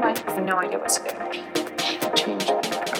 I have no idea what's good. Change